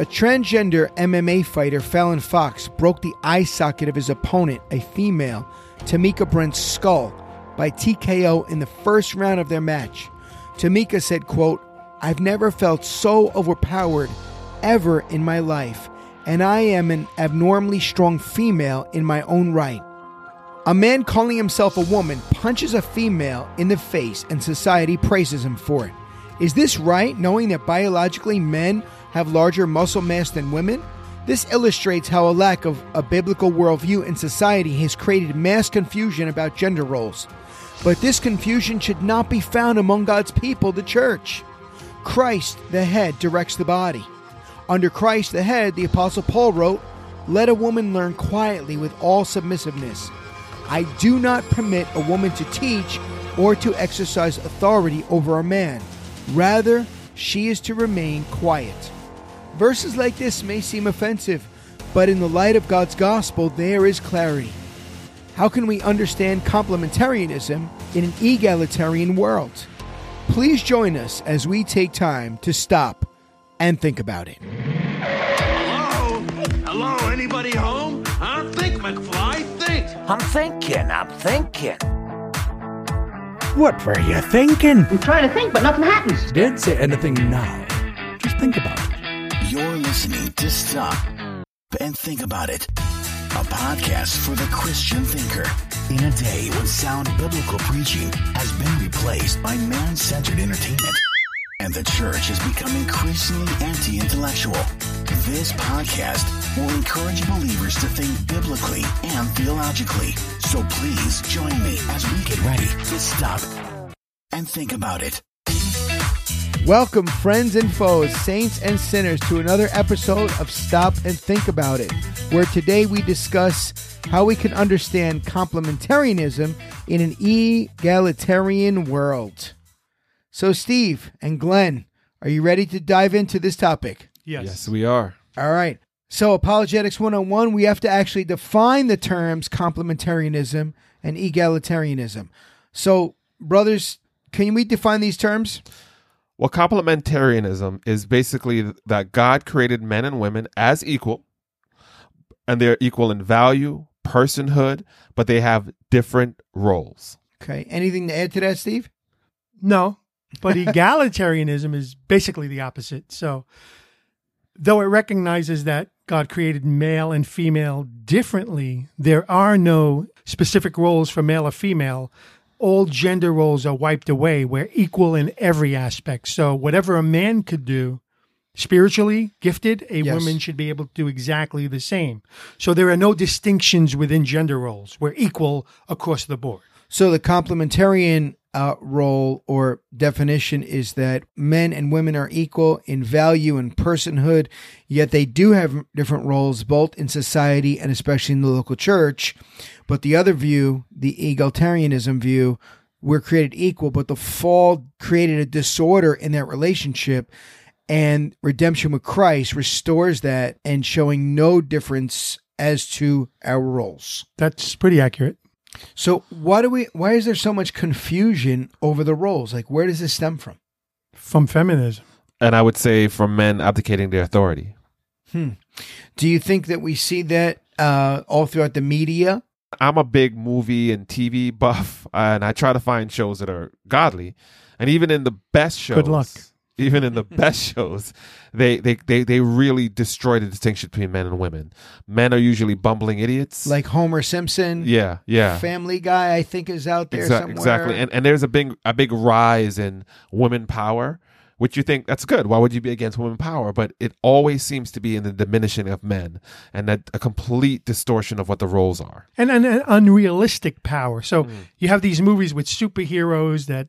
A transgender MMA fighter, Fallon Fox, broke the eye socket of his opponent, a female, Tamikka Brents' skull, by TKO in the first round of their match. Tamikka said, quote, I've never felt so overpowered ever in my life, and I am an abnormally strong female in my own right. A man calling himself a woman punches a female in the face and society praises him for it. Is this right, knowing that biologically men have larger muscle mass than women? This illustrates how a lack of a biblical worldview in society has created mass confusion about gender roles. But this confusion should not be found among God's people, the church. Christ, the head, directs the body. Under Christ, the head, the Apostle Paul wrote, Let a woman learn quietly with all submissiveness. I do not permit a woman to teach or to exercise authority over a man. Rather, she is to remain quiet. Verses like this may seem offensive, but in the light of God's gospel, there is clarity. How can we understand complementarianism in an egalitarian world? Please join us as we take time to stop and think about it. Hello? Hello? Anybody home? Huh? Think, McFly. Think. I'm thinking, I'm thinking. What were you thinking? I'm trying to think, but nothing happens. Don't say anything now. Just think about it. You're listening to Stop and Think About It, a podcast for the Christian thinker. In a day when sound biblical preaching has been replaced by man centered entertainment, and the church has become increasingly anti intellectual, this podcast will encourage believers to think biblically and theologically. So please join me as we get ready to stop and think about it. Welcome, friends and foes, saints and sinners, to another episode of Stop and Think About It, where today we discuss how we can understand complementarianism in an egalitarian world. So, Steve and Glenn, are you ready to dive into this topic? Yes. Yes, we are. All right. So, Apologetics 101, we have to actually define the terms complementarianism and egalitarianism. So, brothers, can we define these terms? Well, complementarianism is basically that God created men and women as equal, and they're equal in value, personhood, but they have different roles. Okay. Anything to add to that, Steve? No, but egalitarianism is basically the opposite. So, though it recognizes that God created male and female differently, there are no specific roles for male or female. All gender roles are wiped away. We're equal in every aspect. So, whatever a man could do, spiritually gifted, a Yes. woman should be able to do exactly the same. So, there are no distinctions within gender roles. We're equal across the board. So the complementarian uh, role or definition is that men and women are equal in value and personhood, yet they do have different roles both in society and especially in the local church. But the other view, the egalitarianism view, we're created equal, but the fall created a disorder in that relationship. And redemption with Christ restores that and showing no difference as to our roles. That's pretty accurate. So why do we why is there so much confusion over the roles? Like where does this stem from? From feminism. And I would say from men abdicating their authority. Do you think that we see that uh, all throughout the media? I'm a big movie and TV buff, and I try to find shows that are godly. And even in the best shows, Good luck. Even in the best shows, they, they, they, they really destroy the distinction between men and women. Men are usually bumbling idiots. Like Homer Simpson, yeah, yeah. Family Guy, I think is out there Exac- somewhere. Exactly. And and there's a big a big rise in women power, which you think that's good. Why would you be against women power? But it always seems to be in the diminishing of men and that a complete distortion of what the roles are. and an, an unrealistic power. So mm. you have these movies with superheroes that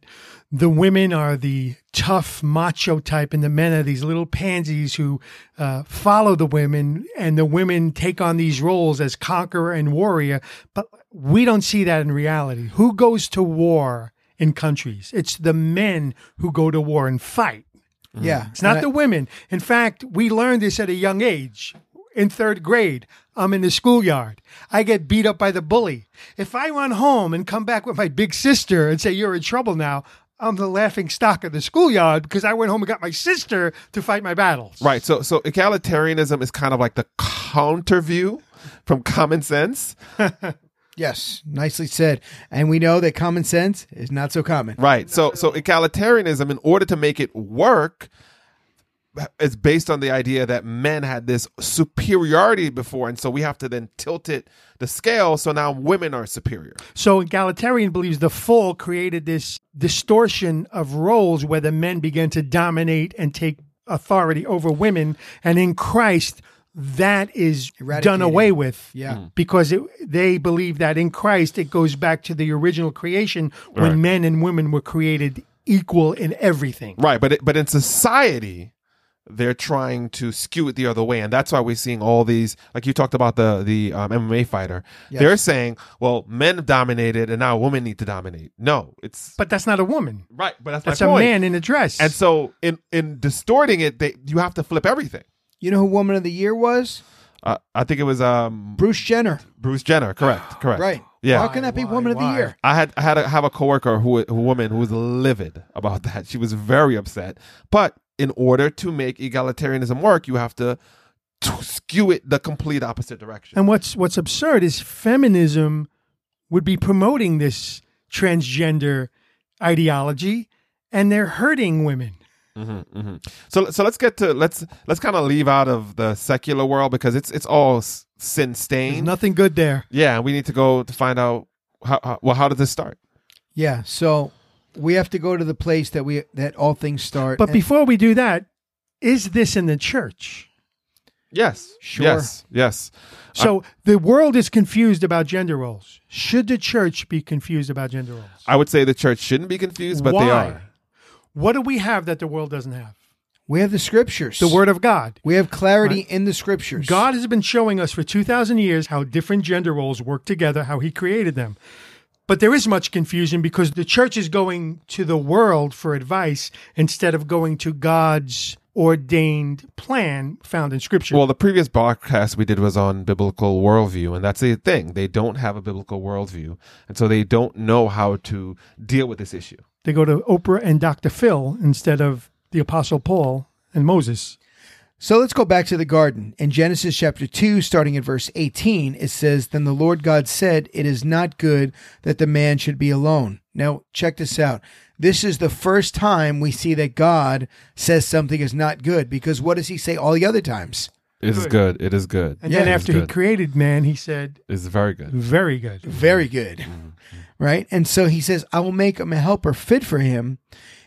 the women are the tough macho type, and the men are these little pansies who uh, follow the women, and the women take on these roles as conqueror and warrior. But we don't see that in reality. Who goes to war in countries? It's the men who go to war and fight. Yeah. It's not And the women. In fact, we learned this at a young age. In third grade, I'm in the schoolyard. I get beat up by the bully. If I run home and come back with my big sister and say, You're in trouble now, I'm the laughing stock of the schoolyard because I went home and got my sister to fight my battles. Right. So so egalitarianism is kind of like the counter view from common sense. Yes, nicely said. And we know that common sense is not so common. Right. So so egalitarianism, in order to make it work, is based on the idea that men had this superiority before, and so we have to then tilt it the scale. So now women are superior. So egalitarian believes the fall created this distortion of roles where the men began to dominate and take authority over women, and in Christ that is done away with. Yeah. Mm. Because it, they believe that in Christ it goes back to the original creation when Right. men and women were created equal in everything. Right. But it, but in society. They're trying to skew it the other way, and that's why we're seeing all these. Like you talked about the the um, MMA fighter, they're saying, "Well, men dominated, and now women need to dominate." No, it's But that's not a woman. right, but that's, That's my a point. man in a dress. And so, in in distorting it, they, you have to flip everything. You know who Woman of the Year was? Uh, I think it was um, Bruce Jenner. Bruce Jenner. Correct. Correct. Right. Yeah. How can that be Why, Woman of the? Year? I had I had a, have a coworker who a woman who was livid about that. She was very upset. But in order to make egalitarianism work, you have to, skew it the complete opposite direction. And what's what's absurd is feminism would be promoting this transgender ideology, and they're hurting women. hmm So so let's get to let's let's kind of leave out of the secular world because it's it's all sin There's stained. nothing good there. Yeah, we need to go to find out how, how well how did this start? Yeah. So we have to go to the place that we that all things start. But And- before we do that, is this in the church? Yes. Sure. Yes. Yes. So the world is confused about gender roles. Should the church be confused about gender roles? I would say the church shouldn't be confused, but Why? they are. What do we have that the world doesn't have? we have the scriptures. The Word of God. We have clarity in the scriptures. God has been showing us for 2,000 years how different gender roles work together, how He created them. But there is much confusion because the church is going to the world for advice instead of going to God's ordained plan found in Scripture. Well, the previous broadcast we did was on biblical worldview, and that's the thing. They don't have a biblical worldview, and so they don't know how to deal with this issue. they go to Oprah and Dr. Phil instead of the Apostle Paul and Moses. So let's go back to the garden. In Genesis chapter 2, starting at verse 18, it says, Then the Lord God said, It is not good that the man should be alone. Now, check this out. This is the first time we see that God says something is not good because what does he say all the other times? It is good. It is good. And Yeah, then It is after he created man, he said, It's very good. Very good. Very good. Mm-hmm. Right? And so he says, I will make him a helper fit for him.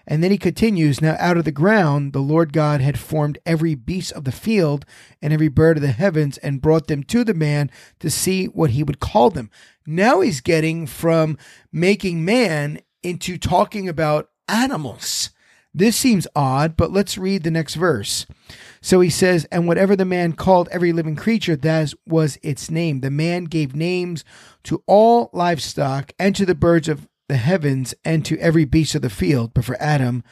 And then he continues, Now out of the ground the Lord God had formed every beast of the field and every bird of the heavens and brought them to the man to see what he would call them. Now he's getting from making man into talking about animals. This seems odd, but let's read the next verse. So he says, And whatever the man called every living creature, that was its name. The man gave names to all livestock and to the birds of the heavens and to every beast of the field. But for Adam,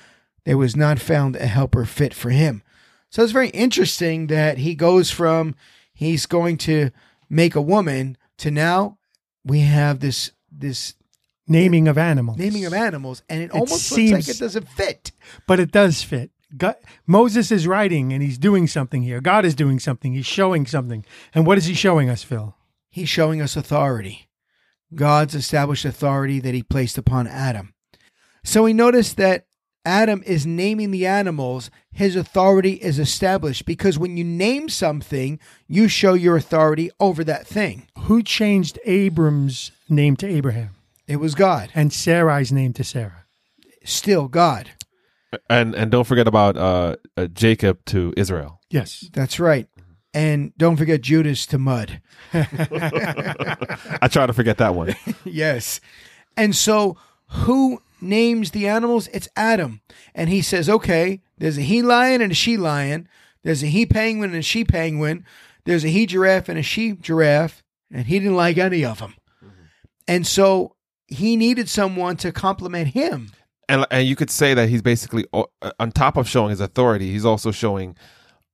there was not found a helper fit for him. So it's very interesting that he goes from he's going to make a woman to now we have this this Naming of animals. naming of animals, and it, almost looks seems- like it doesn't fit. but it does fit. God, Moses is writing and he's doing something here. God is doing something. He's showing something. And what is he showing us, Phil? He's showing us authority. God's established authority that he placed upon Adam. So we notice that Adam is naming the animals, his authority is established because when you name something, you show your authority over that thing. Who changed Abram's name to Abraham It was God, and Sarai's name to Sarah? still God. And and don't forget about uh, uh, Jacob to Israel. Yes. That's right. And don't forget Judas to mud. I try to forget that one. yes. And so who names the animals? It's Adam. And he says, okay, there's a he lion and a she lion. There's a he penguin and a she penguin. There's a he giraffe and a she giraffe. And he didn't like any of them. Mm-hmm. And so he needed someone to complement him. and and you could say that he's basically uh, on top of showing his authority, he's also showing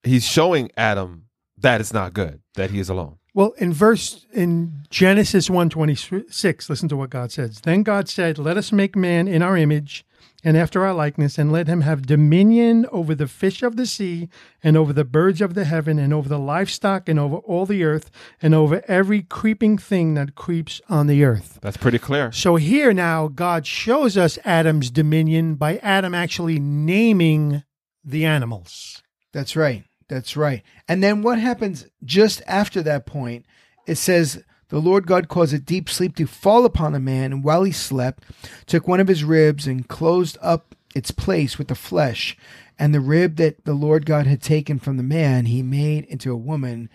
he's showing Adam that it's not good that he is alone. Well, in verse in Genesis 126, listen to what God says. Then God said, "Let us make man in our image, and after our likeness, and let him have dominion over the fish of the sea, and over the birds of the heaven, and over the livestock, and over all the earth, and over every creeping thing that creeps on the earth. That's pretty clear. So here now, God shows us Adam's dominion by Adam actually naming the animals. That's right. That's right. And then what happens just after that point? It says, The Lord God caused a deep sleep to fall upon the man, and while he slept, took one of his ribs and closed up its place with the flesh. And the rib that the Lord God had taken from the man, he made into a woman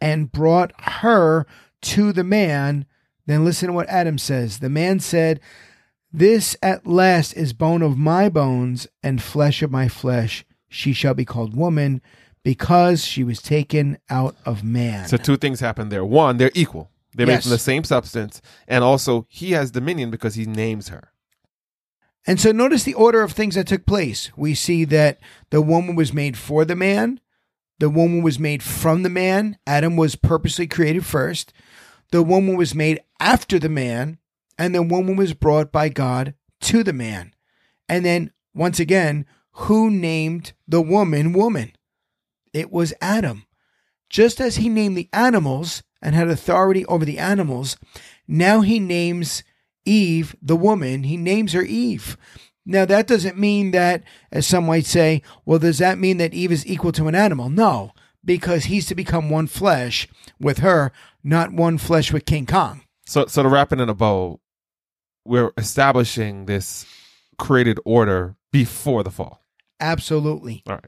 and brought her to the man. Then listen to what Adam says. The man said, This at last is bone of my bones and flesh of my flesh. She shall be called woman because she was taken out of man. So two things happen there. One, they're equal. They're made from the same substance, and also he has dominion because he names her. And so notice the order of things that took place. We see that the woman was made for the man, the woman was made from the man. Adam was purposely created first. The woman was made after the man, and the woman was brought by God to the man. And then, once again, who named the woman woman? It was Adam. Just as he named the animals and had authority over the animals, now he names Eve, the woman, he names her Eve. Now, that doesn't mean that, as some might say, well, does that mean that Eve is equal to an animal? No, because he's to become one flesh with her, not one flesh with King Kong. So, so to wrap it in a bow, we're establishing this created order before the fall. Absolutely. All right.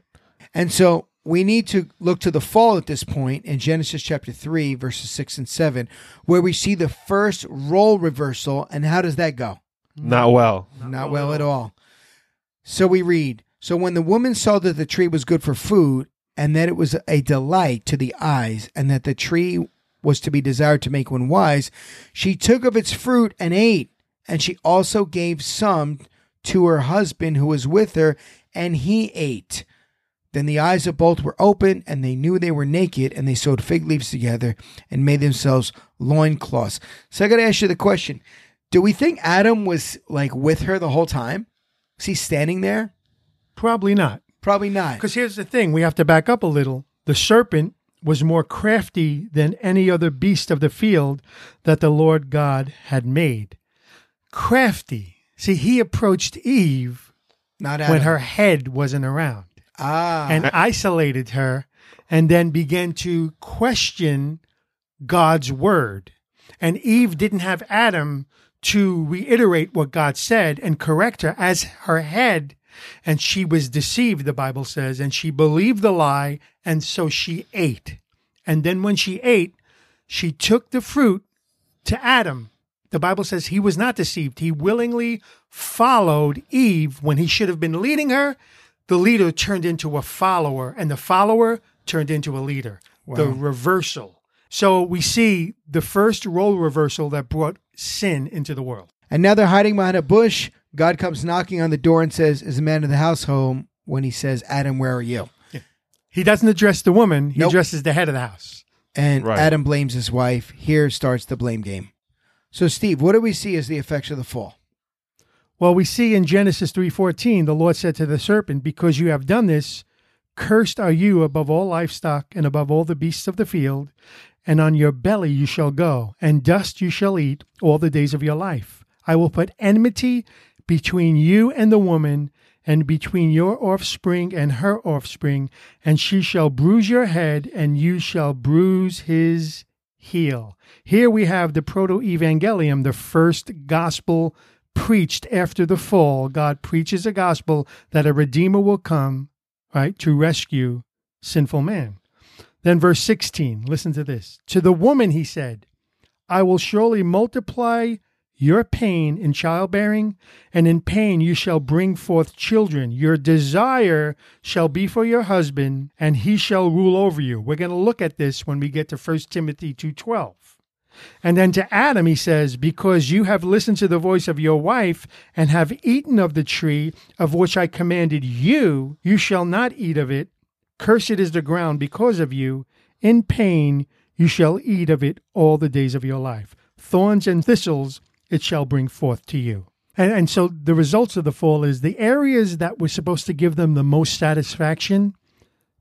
And so we need to look to the fall at this point in Genesis chapter 3, verses 6 and 7, where we see the first role reversal. And how does that go? Not well. Not well at all. So we read So when the woman saw that the tree was good for food, and that it was a delight to the eyes, and that the tree was to be desired to make one wise, she took of its fruit and ate. And she also gave some to her husband who was with her, and he ate. Then the eyes of both were open, and they knew they were naked, and they sewed fig leaves together and made themselves loincloths. So I got to ask you the question Do we think Adam was like with her the whole time? Was he standing there? Probably not. Probably not. Because here's the thing we have to back up a little. The serpent was more crafty than any other beast of the field that the Lord God had made. Crafty. See, he approached Eve Not Adam. when her head wasn't around Ah. and isolated her and then began to question God's word. And Eve didn't have Adam to reiterate what God said and correct her as her head. And she was deceived, the Bible says, and she believed the lie. And so she ate. And then when she ate, she took the fruit to Adam. The Bible says he was not deceived. He willingly followed Eve when he should have been leading her. The leader turned into a follower, and the follower turned into a leader. The reversal. So we see the first role reversal that brought sin into the world. and now they're hiding behind a bush. God comes knocking on the door and says, Is the man of the house home? When he says, Adam, where are you? He doesn't address the woman, he Nope. addresses the head of the house. And Right. Adam blames his wife. Here starts the blame game. So, Steve, what do we see as the effects of the fall? Well, we see in Genesis 3:14, the Lord said to the serpent, "Because you have done this, cursed are you above all livestock and above all the beasts of the field, and on your belly you shall go, and dust you shall eat all the days of your life. I will put enmity between you and the woman, and between your offspring and her offspring, and she shall bruise your head, and you shall bruise his heel. Here we have the proto evangelium, the first gospel preached after the fall. God preaches a gospel that a redeemer will come, right, to rescue sinful man. Then verse 16, listen to this. To the woman he said, I will surely multiply your pain in childbearing, and in pain you shall bring forth children. Your desire shall be for your husband, and he shall rule over you. We're going to look at this when we get to 1 Timothy 2:12. And then to Adam he says, Because you have listened to the voice of your wife and have eaten of the tree of which I commanded you, you shall not eat of it. Cursed is the ground because of you. In pain you shall eat of it all the days of your life. Thorns and thistles it shall bring forth to you. And, and so the results of the fall is the areas that were supposed to give them the most satisfaction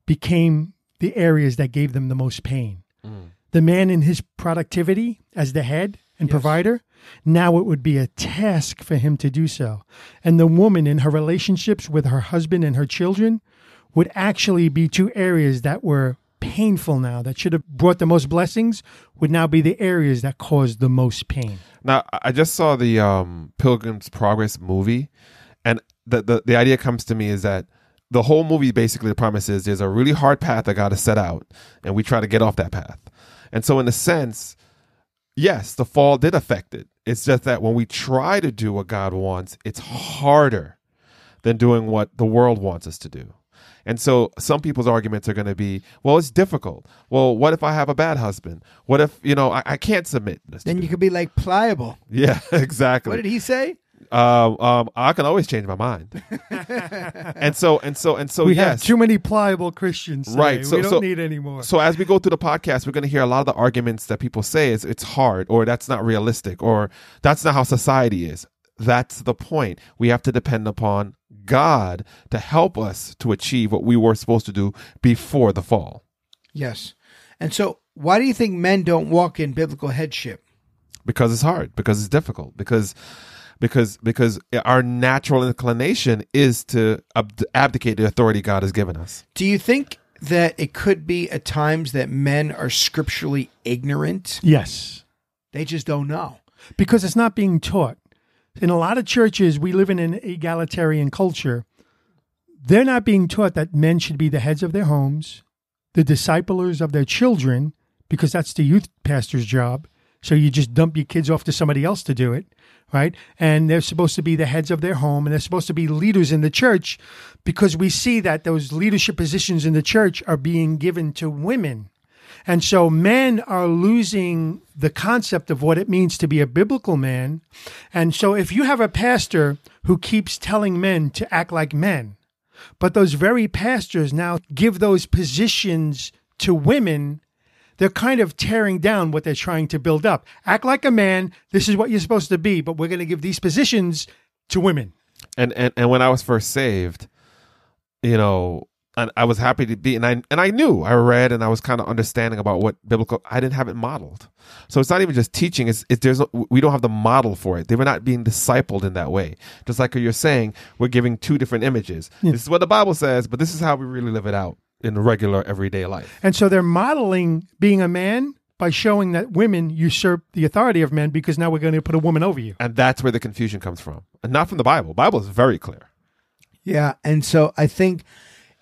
became the areas that gave them the most pain. Mm. The man in his productivity as the head and provider, now it would be a task for him to do so. And the woman in her relationships with her husband and her children would actually be two areas that were painful now, that should have brought the most blessings, would now be the areas that caused the most pain. Now, I I just saw the um, Pilgrim's Progress movie, and the, the the idea comes to me is that the whole movie basically the premise is there's a really hard path that God has set out, and we try to get off that path. And so, in a sense, yes, the fall did affect it. It's just that when we try to do what God wants, it's harder than doing what the world wants us to do. And so some people's arguments are going to be, well, it's difficult. Well, what if I have a bad husband? What if, you know, I, I can't submit? Then you could be like pliable. Yeah, exactly. What did he say? Um, um, I can always change my mind. and so, and so, and so, we yes. have too many pliable Christians. today. Right, so- we don't so- need any more. So as we go through the podcast, we're going to hear a lot of the arguments that people say is it's hard or that's not realistic or that's not how society is. That's the point. We have to depend upon God to help us to achieve what we were supposed to do before the fall. Yes. And so, why do you think men don't walk in biblical headship? because it's hard because it's difficult because because because our natural inclination is to ab- abdicate the authority God has given us. Do you think that it could be at times that men are scripturally ignorant? yes, They just don't know. because it's not being taught. In a lot of churches, we live in an egalitarian culture. They're not being taught that men should be the heads of their homes, the disciplers of their children, because that's the youth pastor's job. So you just dump your kids off to somebody else to do it, right? And they're supposed to be the heads of their home and they're supposed to be leaders in the church because we see that those leadership positions in the church are being given to women. And so men are losing the concept of what it means to be a biblical man. And so if you have a pastor who keeps telling men to act like men, but those very pastors now give those positions to women, they're kind of tearing down what they're trying to build up. Act like a man, this is what you're supposed to be, but we're going to give these positions to women. And and and when I was first saved, you know, and I was happy to be and I and I knew I read and I was kind of understanding about what biblical I didn't have it modeled. So it's not even just teaching, it's, it's there's we don't have the model for it. They were not being discipled in that way. Just like you're saying, we're giving two different images. This is what the Bible says, but this is how we really live it out in regular everyday life. And so they're modeling being a man by showing that women usurp the authority of men because now we're going to put a woman over you. And that's where the confusion comes from. And not from the Bible. Bible is very clear. Yeah. And so I think,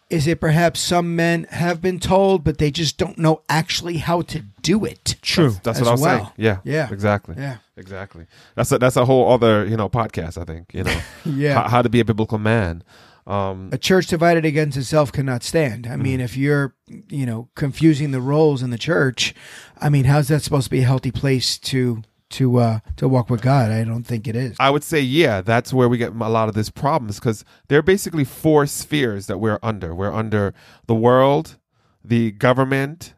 is it perhaps some men have been told, but they just don't know actually how to do it? True. That's As what I was well. saying. Yeah. Yeah. Exactly. Yeah. Exactly. That's a, that's a whole other, you know, podcast, I think, you know. Yeah. how, how to be a biblical man. Um a church divided against itself cannot stand. I mean, if you're, you know, confusing the roles in the church, I mean, how's that supposed to be a healthy place to to uh to walk with God? I don't think it is. I would say, yeah, that's where we get a lot of these problems because there are basically four spheres that we're under. We're under the world, the government,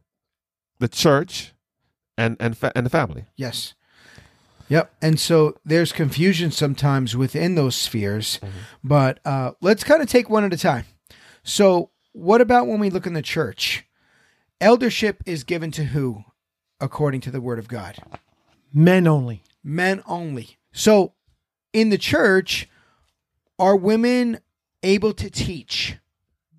the church, and and fa- and the family. Yes. Yep. And so there's confusion sometimes within those spheres, but uh, let's kind of take one at a time. So, what about when we look in the church? Eldership is given to who, according to the word of God? Men only. Men only. So, in the church, are women able to teach?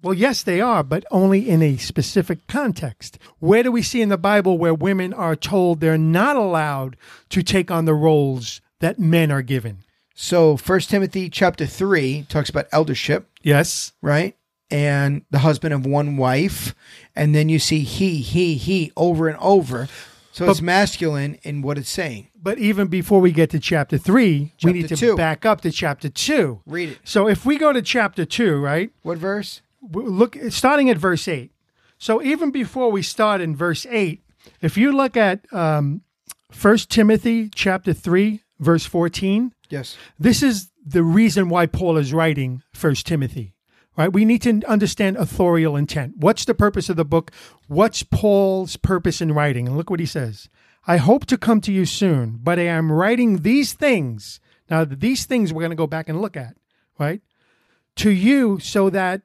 Well, yes, they are, but only in a specific context. Where do we see in the Bible where women are told they're not allowed to take on the roles that men are given? So, First Timothy chapter 3 talks about eldership. Yes. right? And the husband of one wife. And then you see he, he, he over and over. So it's masculine in what it's saying. But even before we get to chapter three, we need to two. back up to chapter two. Read it. So if we go to chapter two, right? What verse? Look starting at verse 8 so even before we start in verse 8 if you look at um, 1 timothy chapter 3 verse 14 Yes. this is the reason why paul is writing 1 timothy right? We need to understand authorial intent. What's the purpose of the book? What's paul's purpose in writing? And look what he says. I hope to come to you soon but i am writing these things. Now, these things we're going to go back and look at, right? To you, so that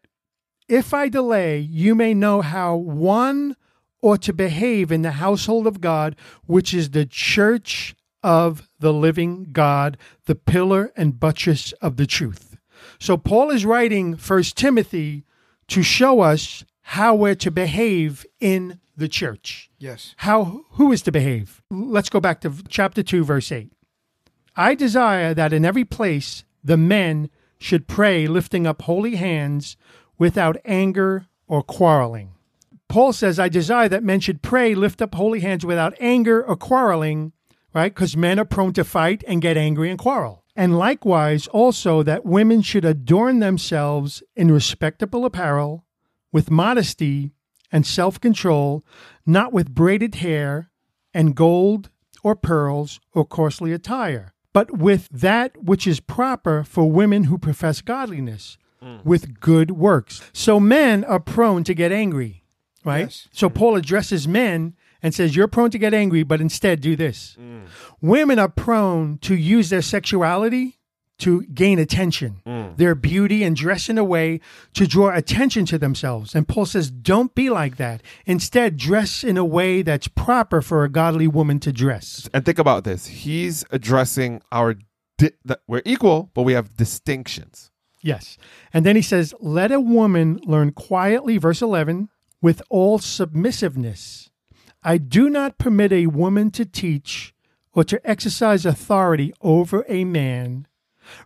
if I delay, you may know how one ought to behave in the household of God, which is the church of the living God, the pillar and buttress of the truth. So Paul is writing First Timothy to show us how we're to behave in the church. Yes. How who is to behave? Let's go back to chapter 2 verse 8. I desire that in every place the men should pray lifting up holy hands without anger or quarreling. Paul says, I desire that men should pray, lift up holy hands without anger or quarreling, right? Because men are prone to fight and get angry and quarrel. And likewise, also that women should adorn themselves in respectable apparel, with modesty and self control, not with braided hair and gold or pearls or costly attire, but with that which is proper for women who profess godliness, Mm. with good works. So men are prone to get angry, right? Yes. So mm. Paul addresses men and says, You're prone to get angry, but instead do this. Mm. Women are prone to use their sexuality to gain attention, their beauty, and dress in a way to draw attention to themselves. And Paul says, Don't be like that. Instead, dress in a way that's proper for a godly woman to dress. And think about this. He's addressing our di- that we're equal, but we have distinctions. Yes. And then he says, Let a woman learn quietly, verse 11, with all submissiveness. I do not permit a woman to teach or to exercise authority over a man.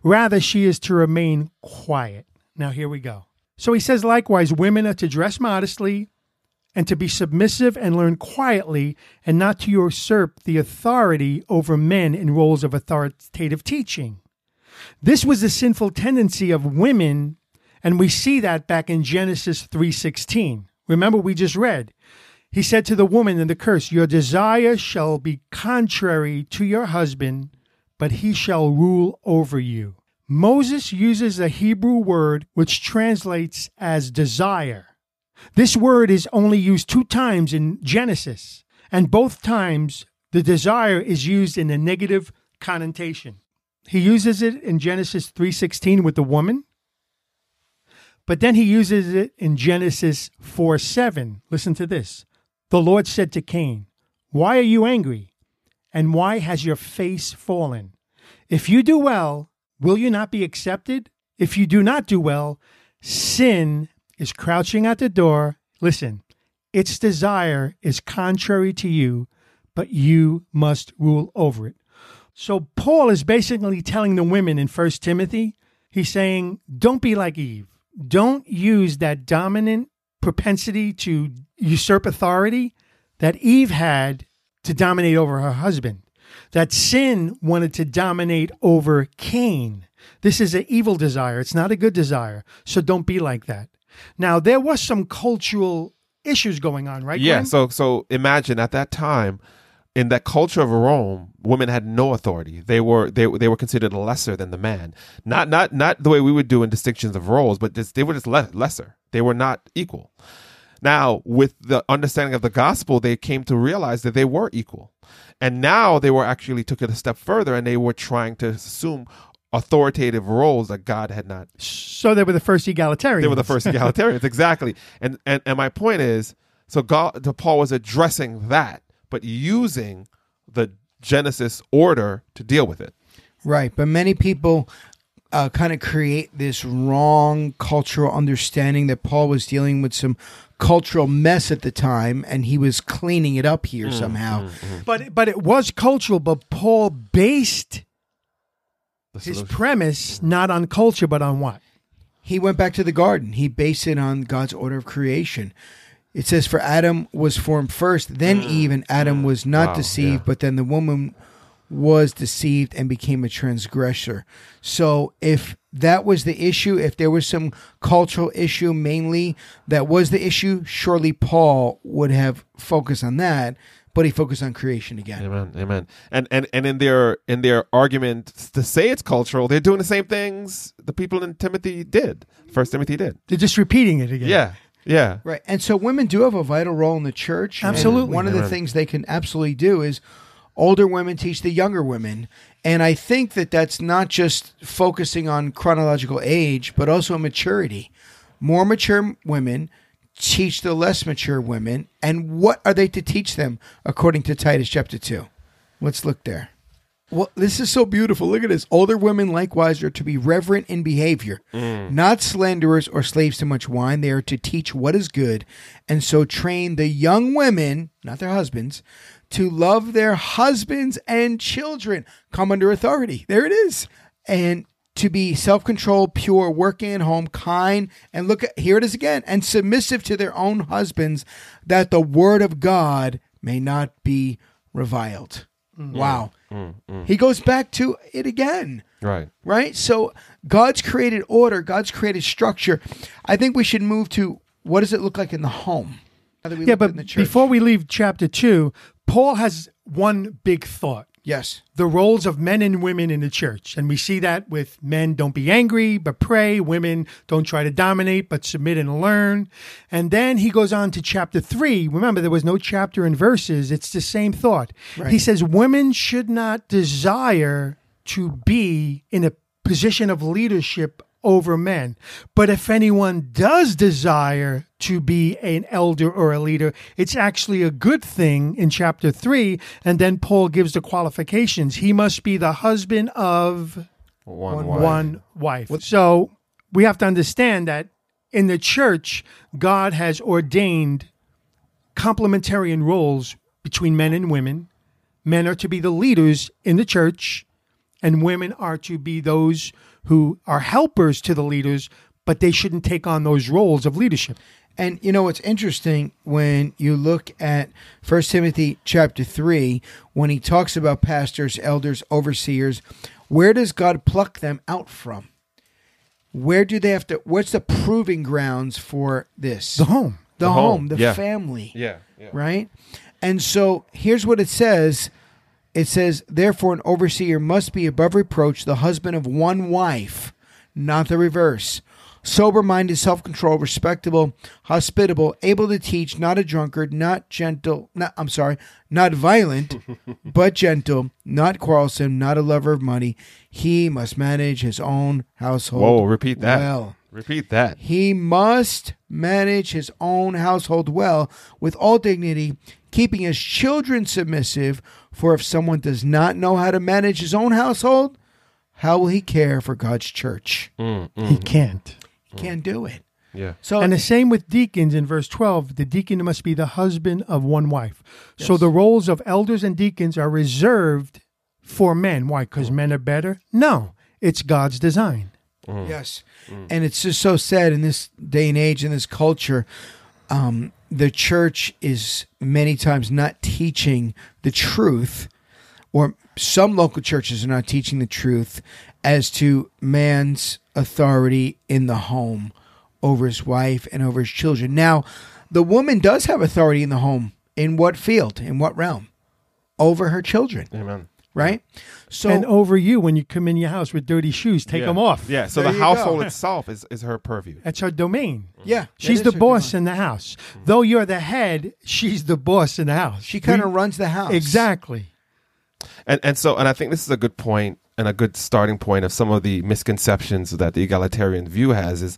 Rather, she is to remain quiet. Now, here we go. So he says, likewise, women are to dress modestly and to be submissive and learn quietly and not to usurp the authority over men in roles of authoritative teaching. This was the sinful tendency of women, and we see that back in Genesis 3:16. Remember we just read. He said to the woman in the curse, "Your desire shall be contrary to your husband, but he shall rule over you." Moses uses a Hebrew word which translates as desire. This word is only used two times in Genesis, and both times the desire is used in a negative connotation. He uses it in Genesis 3:16 with the woman, but then he uses it in Genesis 4:7. Listen to this. The Lord said to Cain, "Why are you angry? And why has your face fallen? If you do well, will you not be accepted? If you do not do well, sin is crouching at the door. Listen, its desire is contrary to you, but you must rule over it. So Paul is basically telling the women in 1 Timothy, he's saying, don't be like Eve. Don't use that dominant propensity to usurp authority that Eve had to dominate over her husband. That sin wanted to dominate over Cain. This is an evil desire. It's not a good desire. So don't be like that. Now, there was some cultural issues going on, right? Yeah. Glenn? So so imagine at that time, in that culture of Rome, women had no authority. They were they they were considered lesser than the man. Not not not the way we would do in distinctions of roles, but just, they were just le- lesser. They were not equal. Now, with the understanding of the gospel, they came to realize that they were equal. And now they were actually took it a step further and they were trying to assume authoritative roles that God had not so they were the first egalitarians. they were the first egalitarians, exactly. And, and and my point is, so God, Paul was addressing that, but using the Genesis order to deal with it. Right, but many people uh, kind of create this wrong cultural understanding that Paul was dealing with some cultural mess at the time, and he was cleaning it up here mm, somehow. Mm, mm. But but it was cultural. But Paul based his premise not on culture, but on what? He went back to the garden. He based it on God's order of creation. It says, "For Adam was formed first, then mm. Eve, and Adam mm. was not Wow, deceived, yeah. but then the woman was deceived and became a transgressor." So, if that was the issue, if there was some cultural issue mainly that was the issue, surely Paul would have focused on that, but he focused on creation again. Amen, amen. And and and in their in their argument to say it's cultural, they're doing the same things the people in Timothy did. First Timothy did. They're just repeating it again. Yeah, yeah. Right. And so women do have a vital role in the church. and Absolutely. one of the Amen. things they can absolutely do is older women teach the younger women. And I think that that's not just focusing on chronological age, but also maturity. More mature women teach the less mature women. And what are they to teach them according to Titus chapter 2? Let's look there. Well, this is so beautiful. Look at this. Older women likewise are to be reverent in behavior, mm. not slanderers or slaves to much wine. They are to teach what is good, and so train the young women, not their husbands, to love their husbands and children. Come under authority. There it is. And to be self controlled, pure, working at home, kind, and look at here it is again, and submissive to their own husbands, that the word of God may not be reviled. Mm. Wow. Mm, mm. He goes back to it again, Right. right? So God's created order, God's created structure. I think we should move to what does it look like in the home? We Yeah, but in the before we leave chapter two, Paul has one big thought. Yes, the roles of men and women in the church. And we see that with men don't be angry, but pray. Women don't try to dominate, but submit and learn. And then he goes on to chapter three. Remember, there was no chapter and verses. It's the same thought. He says women should not desire to be in a position of leadership over men. But if anyone does desire to be an elder or a leader, it's actually a good thing in chapter 3. And then Paul gives the qualifications. He must be the husband of One, one wife. So we have to understand that in the church, God has ordained complementarian roles between men and women. Men are to be the leaders in the church, and women are to be those who are helpers to the leaders, but they shouldn't take on those roles of leadership. And you know what's interesting when you look at 1 Timothy chapter 3 when he talks about pastors, elders, overseers, where does God pluck them out from? Where do they have to what's the proving grounds for this? The home. The, The home, home, the yeah. family. Yeah. yeah. Right? And so here's what it says. It says, Therefore, an overseer must be above reproach, the husband of one wife, not the reverse. Sober minded, self controlled, respectable, hospitable, able to teach, not a drunkard, not gentle, not, I'm sorry, not violent, but gentle, not quarrelsome, not a lover of money. He must manage his own household. Whoa, repeat that. Well. Repeat that. He must manage his own household well with all dignity, keeping his children submissive. For if someone does not know how to manage his own household, how will he care for God's church? Mm, mm. He can't. He can't do it. Yeah. So And the same with deacons in verse 12. The deacon must be the husband of one wife. So the roles of elders and deacons are reserved for men. Why? Because mm. men are better? No, it's God's design. Yes. And it's just so sad in this day and age, in this culture, um, the church is many times not teaching the truth, or some local churches are not teaching the truth as to man's authority in the home over his wife and over his children. Now, the woman does have authority in the home. In what field? In what realm? Over her children, Amen. Right? So and over you when you come in your house with dirty shoes, take yeah. them off. Yeah. So There the household go. itself is, is her purview. That's her domain. yeah, She's the boss doing. in the house. Though you're the head, she's the boss in the house. She kind of runs the house. Exactly. And and so and I think this is a good point and a good starting point of some of the misconceptions that the egalitarian view has is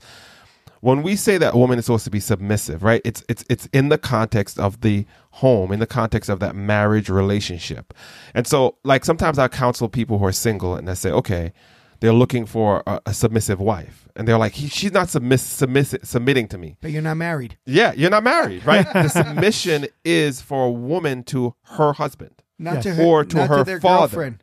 when we say that a woman is supposed to be submissive, right? It's it's it's in the context of the home, in the context of that marriage relationship. And so like sometimes I counsel people who are single and I say, okay, they're looking for a, a submissive wife. And they're like, he, she's not submiss, submiss, submitting to me. But you're not married. Yeah, you're not married, right? the submission is for a woman to her husband. Not to her, Or to her to father. girlfriend.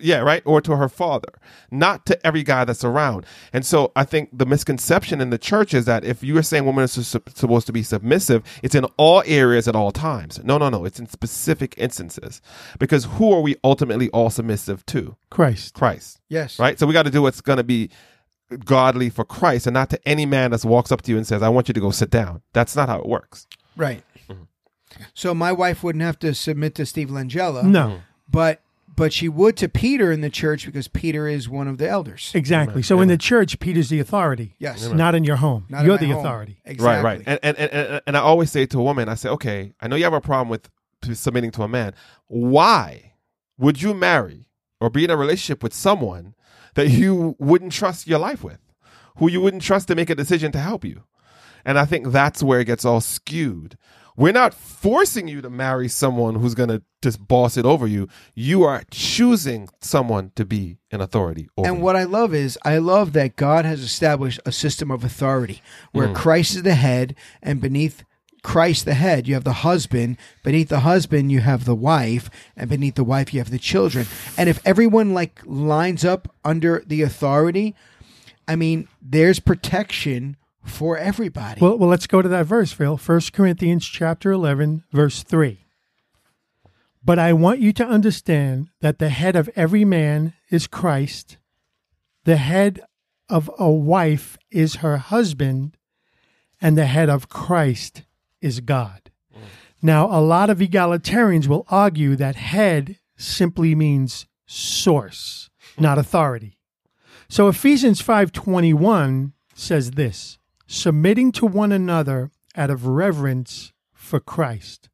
Yeah, right. Or to her father, not to every guy that's around. And so I think the misconception in the church is that if you are saying women are su- supposed to be submissive, it's in all areas at all times. No, no, no. It's in specific instances. Because who are we ultimately all submissive to? Christ. Christ. Yes. Right? So we got to do what's going to be godly for Christ and not to any man that walks up to you and says, I want you to go sit down. That's not how it works. Right. Mm-hmm. So my wife wouldn't have to submit to Steve Langella. No, But but she would to Peter in the church because Peter is one of the elders. exactly. So in the church, Peter's the authority. Yes. Not in your home. Not You're the home. authority. Exactly. Right, right. And, and, and, and, and I always say to a woman, I say, okay, I know you have a problem with submitting to a man. Why? would you marry or be in a relationship with someone that you wouldn't trust your life with, who you wouldn't trust to make a decision to help you? And I think that's where it gets all skewed. We're not forcing you to marry someone who's going to just boss it over you. You are choosing someone to be an authority over And you. what I love is I love that God has established a system of authority where Mm. Christ is the head, and beneath Christ the head, you have the husband. Beneath the husband, you have the wife, and beneath the wife, you have the children. And if everyone like lines up under the authority, I mean, there's protection for everybody. Well, well, let's go to that verse, Phil. First Corinthians chapter eleven, verse three. But I want you to understand that the head of every man is Christ. The head of a wife is her husband, and the head of Christ is God. Mm. Now, a lot of egalitarians will argue that head simply means source, not authority. So Ephesians 5:21 says this, submitting to one another out of reverence for Christ.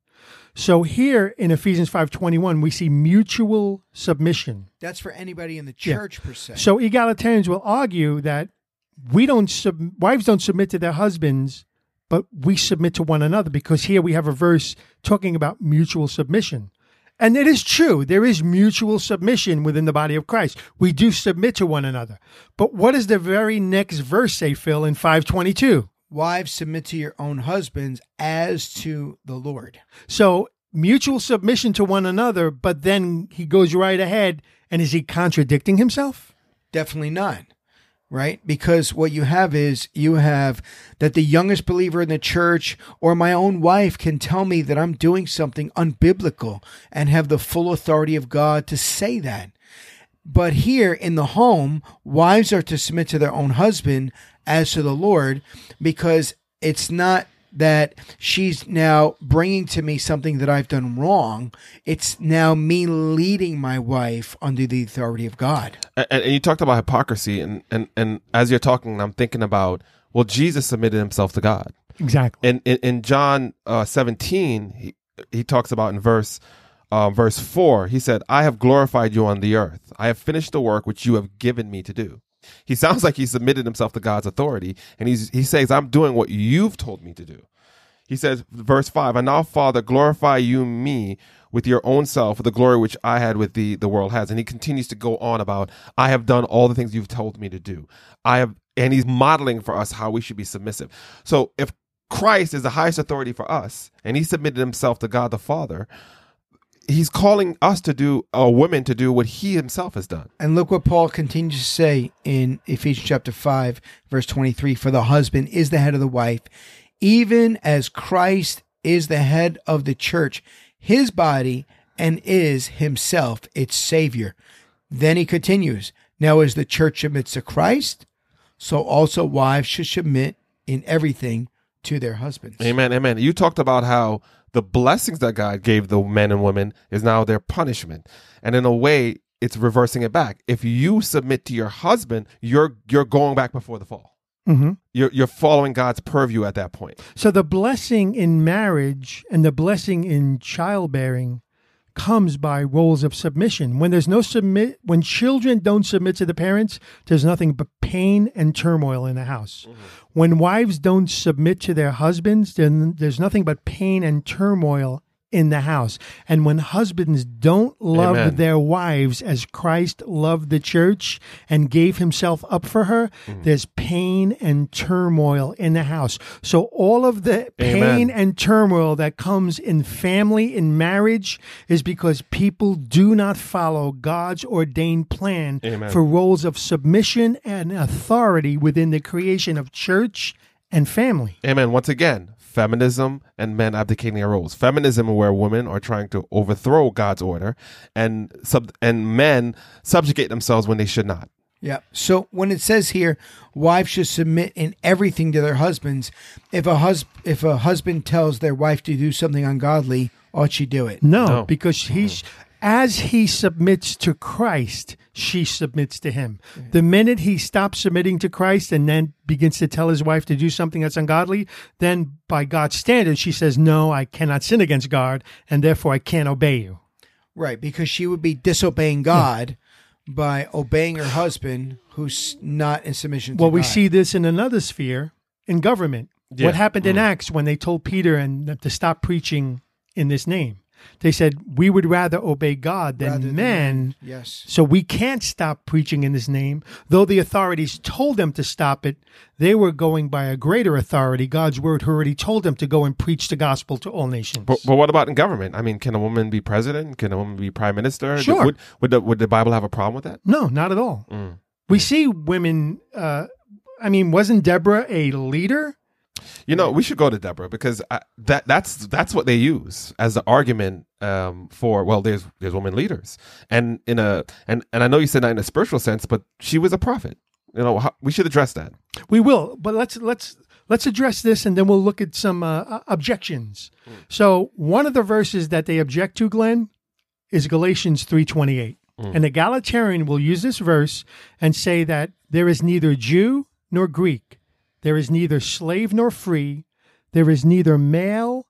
So here in Ephesians 5:21 we see mutual submission. That's for anybody in the Yeah. church per se. So egalitarians will argue that we don't sub- wives don't submit to their husbands, but we submit to one another because here we have a verse talking about mutual submission. And it is true, there is mutual submission within the body of Christ. We do submit to one another. But what does the very next verse say, Phil, in 522? Wives submit to your own husbands as to the Lord. So mutual submission to one another, but then he goes right ahead and is he contradicting himself? Definitely not. Right? Because what you have is you have that the youngest believer in the church or my own wife can tell me that I'm doing something unbiblical and have the full authority of God to say that. But here in the home, wives are to submit to their own husband as to the Lord because it's not that she's now bringing to me something that I've done wrong. It's now me leading my wife under the authority of God. and, and you talked about hypocrisy, and, and, and as you're talking, I'm thinking about, well, Jesus submitted himself to God. Exactly. And in, in John uh, 17, he, he talks about in verse uh, verse 4, he said, I have glorified you on the earth. I have finished the work which you have given me to do. He sounds like he submitted himself to God's authority, and he's, he says, I'm doing what you've told me to do. He says, verse 5, And now, Father, glorify you me with your own self, with the glory which I had with thee, the world has. And he continues to go on about, I have done all the things you've told me to do. I have, and he's modeling for us how we should be submissive. So if Christ is the highest authority for us, and he submitted himself to God the Father, he's calling us to do, a women to do what he himself has done. And look what Paul continues to say in Ephesians chapter 5, verse 23 For the husband is the head of the wife, even as Christ is the head of the church, his body, and is himself its Savior. Then he continues Now, as the church submits to Christ, so also wives should submit in everything to their husbands. Amen. Amen. You talked about how the blessings that God gave the men and women is now their punishment. And in a way, it's reversing it back. If you submit to your husband, you're you're going back before the fall. hmm You're you're following God's purview at that point. So the blessing in marriage and the blessing in childbearing comes by roles of submission. When there's no submit, when children don't submit to the parents, there's nothing but pain and turmoil in the house. Mm-hmm. When wives don't submit to their husbands, then there's nothing but pain and turmoil in the house. And when husbands don't love Amen. their wives as Christ loved the church and gave himself up for her, mm. there's pain and turmoil in the house. So all of the pain and turmoil that comes in family, in marriage, is because people do not follow God's ordained plan Amen. for roles of submission and authority within the creation of church and family. Amen. Once again, feminism and men abdicating their roles. Feminism where women are trying to overthrow God's order and sub and men subjugate themselves when they should not. Yeah. So when it says here, wives should submit in everything to their husbands. If a hus- if a husband tells their wife to do something ungodly, ought she do it? No, No. because he's as he submits to Christ, she submits to him. The minute he stops submitting to Christ and then begins to tell his wife to do something that's ungodly, then by God's standards, she says, "No, I cannot sin against God, and therefore I can't obey you." Right, because she would be disobeying God by obeying her husband, who's not in submission to Well, we God. see this in another sphere in government. Yeah. What happened in Mm. Acts when they told Peter and to stop preaching in this name? They said, We would rather obey God than Rather than men. Yes. So we can't stop preaching in his name. Though the authorities told them to stop it, they were going by a greater authority, God's word, who already told them to go and preach the gospel to all nations. But, but what about in government? I mean, can a woman be president? Can a woman be prime minister? Sure. Would, would, the, would the Bible have a problem with that? no, not at all. Mm. We see women. Uh, I mean, wasn't Deborah a leader? You know, we should go to Deborah because I, that that's that's what they use as the argument um, for well, there's there's women leaders, and in a and and I know you said that in a spiritual sense, but she was a prophet. You know, how, we should address that. We will, but let's let's let's address this, and then we'll look at some uh, uh, objections. So, one of the verses that they object to, Glenn, is Galatians three twenty eight, and the Egalitarian will use this verse and say that there is neither Jew nor Greek, there is neither slave nor free, there is neither male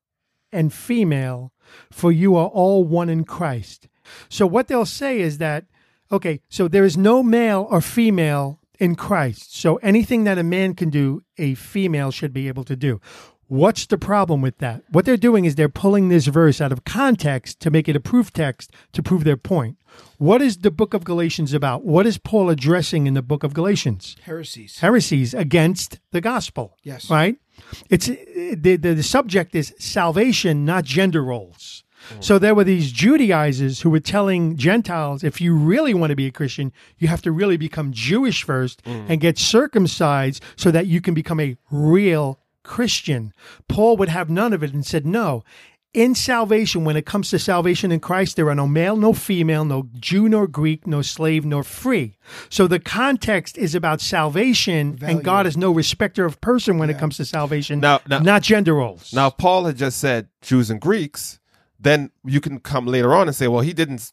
and female, for you are all one in Christ. So, what they'll say is that, okay, so there is no male or female in Christ. So, anything that a man can do, a female should be able to do. What's the problem with that? What they're doing is they're pulling this verse out of context to make it a proof text to prove their point. What is the book of Galatians about? What is Paul addressing in the book of Galatians? Heresies. heresies against the gospel. Yes. Right? It's the, the, the subject is salvation, not gender roles. Oh. So there were these Judaizers who were telling Gentiles, if you really want to be a Christian, you have to really become Jewish first mm. and get circumcised so that you can become a real Christian. Paul would have none of it and said, no. In salvation, when it comes to salvation in Christ, there are no male, no female, no Jew nor Greek, no slave nor free. So the context is about salvation, Value. and God is no respecter of person when it comes to salvation, Now- now- not gender roles. Now, Paul had just said Jews and Greeks, then you can come later on and say, well, he didn't.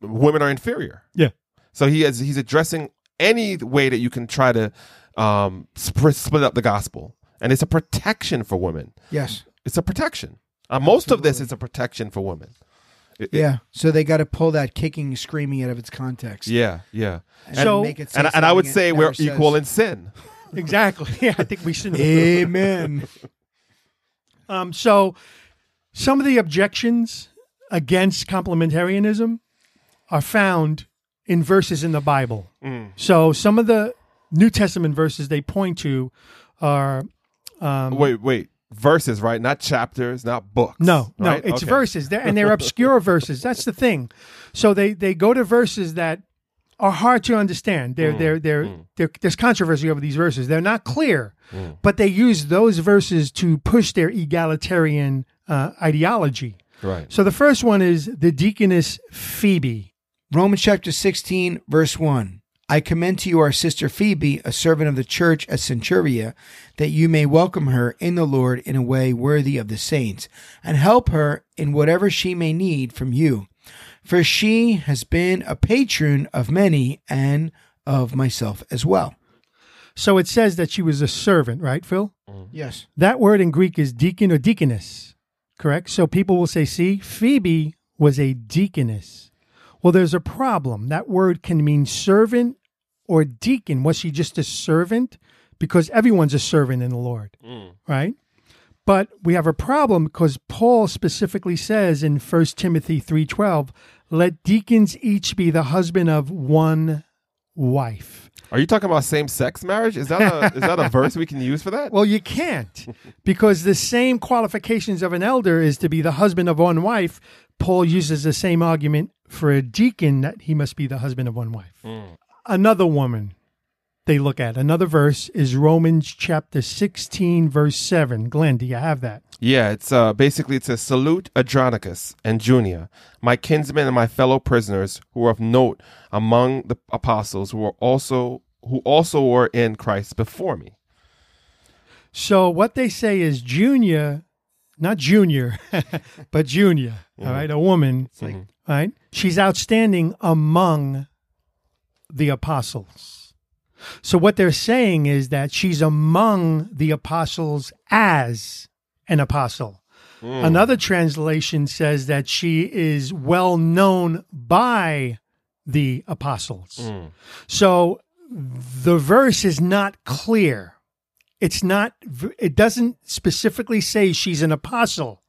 Women are inferior. yeah. So he is he's addressing any way that you can try to um, split up the gospel, and it's a protection for women. Yes. It's a protection. Uh, most of this is a protection for women. It- it- Yeah. So they got to pull that kicking, screaming out of its context. yeah, yeah. And So- make it And, and I would say we're says. equal in sin. Exactly. Yeah, I think we should. Amen. Um, so, some of the objections against complementarianism are found in verses in the Bible. So, some of the New Testament verses they point to are um, Wait, wait. Verses, right? Not chapters, not books. no, no, right? it's Okay. verses, they're, and they're obscure verses. That's the thing. So they they go to verses that are hard to understand. They're, mm, they're, they're, mm. they're, there's controversy over these verses. They're not clear, mm. but they use those verses to push their egalitarian uh, ideology. Right. So the first one is the deaconess Phoebe. Romans chapter 16, verse 1. I commend to you our sister Phoebe, a servant of the church at Cenchreae, that you may welcome her in the Lord in a way worthy of the saints, and help her in whatever she may need from you. For she has been a patron of many and of myself as well. So it says that she was a servant, right, Phil? Mm-hmm. Yes. That word in Greek is deacon or deaconess, correct? So people will say, see, Phoebe was a deaconess. Well, there's a problem. That word can mean servant or deacon. Was she just a servant? Because everyone's a servant in the Lord, mm. right? But we have a problem because Paul specifically says in 1 Timothy 3:12, "Let deacons each be the husband of one wife." Are you talking about same sex marriage? Is that a is that a verse we can use for that? Well, you can't because the same qualifications of an elder is to be the husband of one wife. Paul uses the same argument for a deacon that he must be the husband of one wife. Mm. Another woman they look at, another verse is Romans chapter 16, verse 7. Glenn, do you have that? Yeah, it's uh basically it says salute Andronicus and Junia, my kinsmen and my fellow prisoners who are of note among the apostles who are also who also were in Christ before me. So what they say is Junia, not Junior, but Junior, mm-hmm. all right, a woman, mm-hmm. Right? She's outstanding among the apostles. So what they're saying is that she's among the apostles as an apostle. Hmm. Another translation says that she is well known by the apostles. Hmm. So the verse is not clear. It's not, it doesn't specifically say she's an apostle.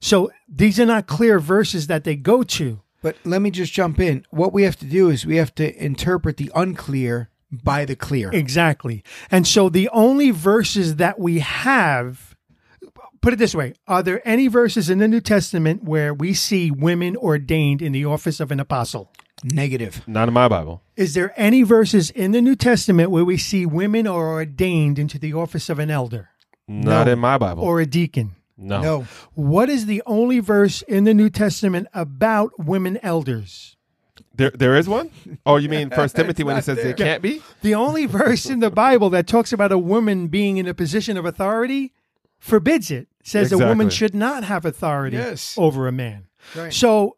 So these are not clear verses that they go to. But let me just jump in. What we have to do is we have to interpret the unclear by the clear. Exactly. And so the only verses that we have, put it this way are there any verses in the New Testament where we see women ordained in the office of an apostle? Negative. Not in my Bible. Is there any verses in the New Testament where we see women are ordained into the office of an elder Not No. in my Bible. or a deacon? No. No. What is the only verse in the New Testament about women elders? There, there is one. Oh, you mean First Timothy when it says there can't be? The only verse in the Bible that talks about a woman being in a position of authority forbids it. Says a woman should not have authority Yes. over a man. Right. So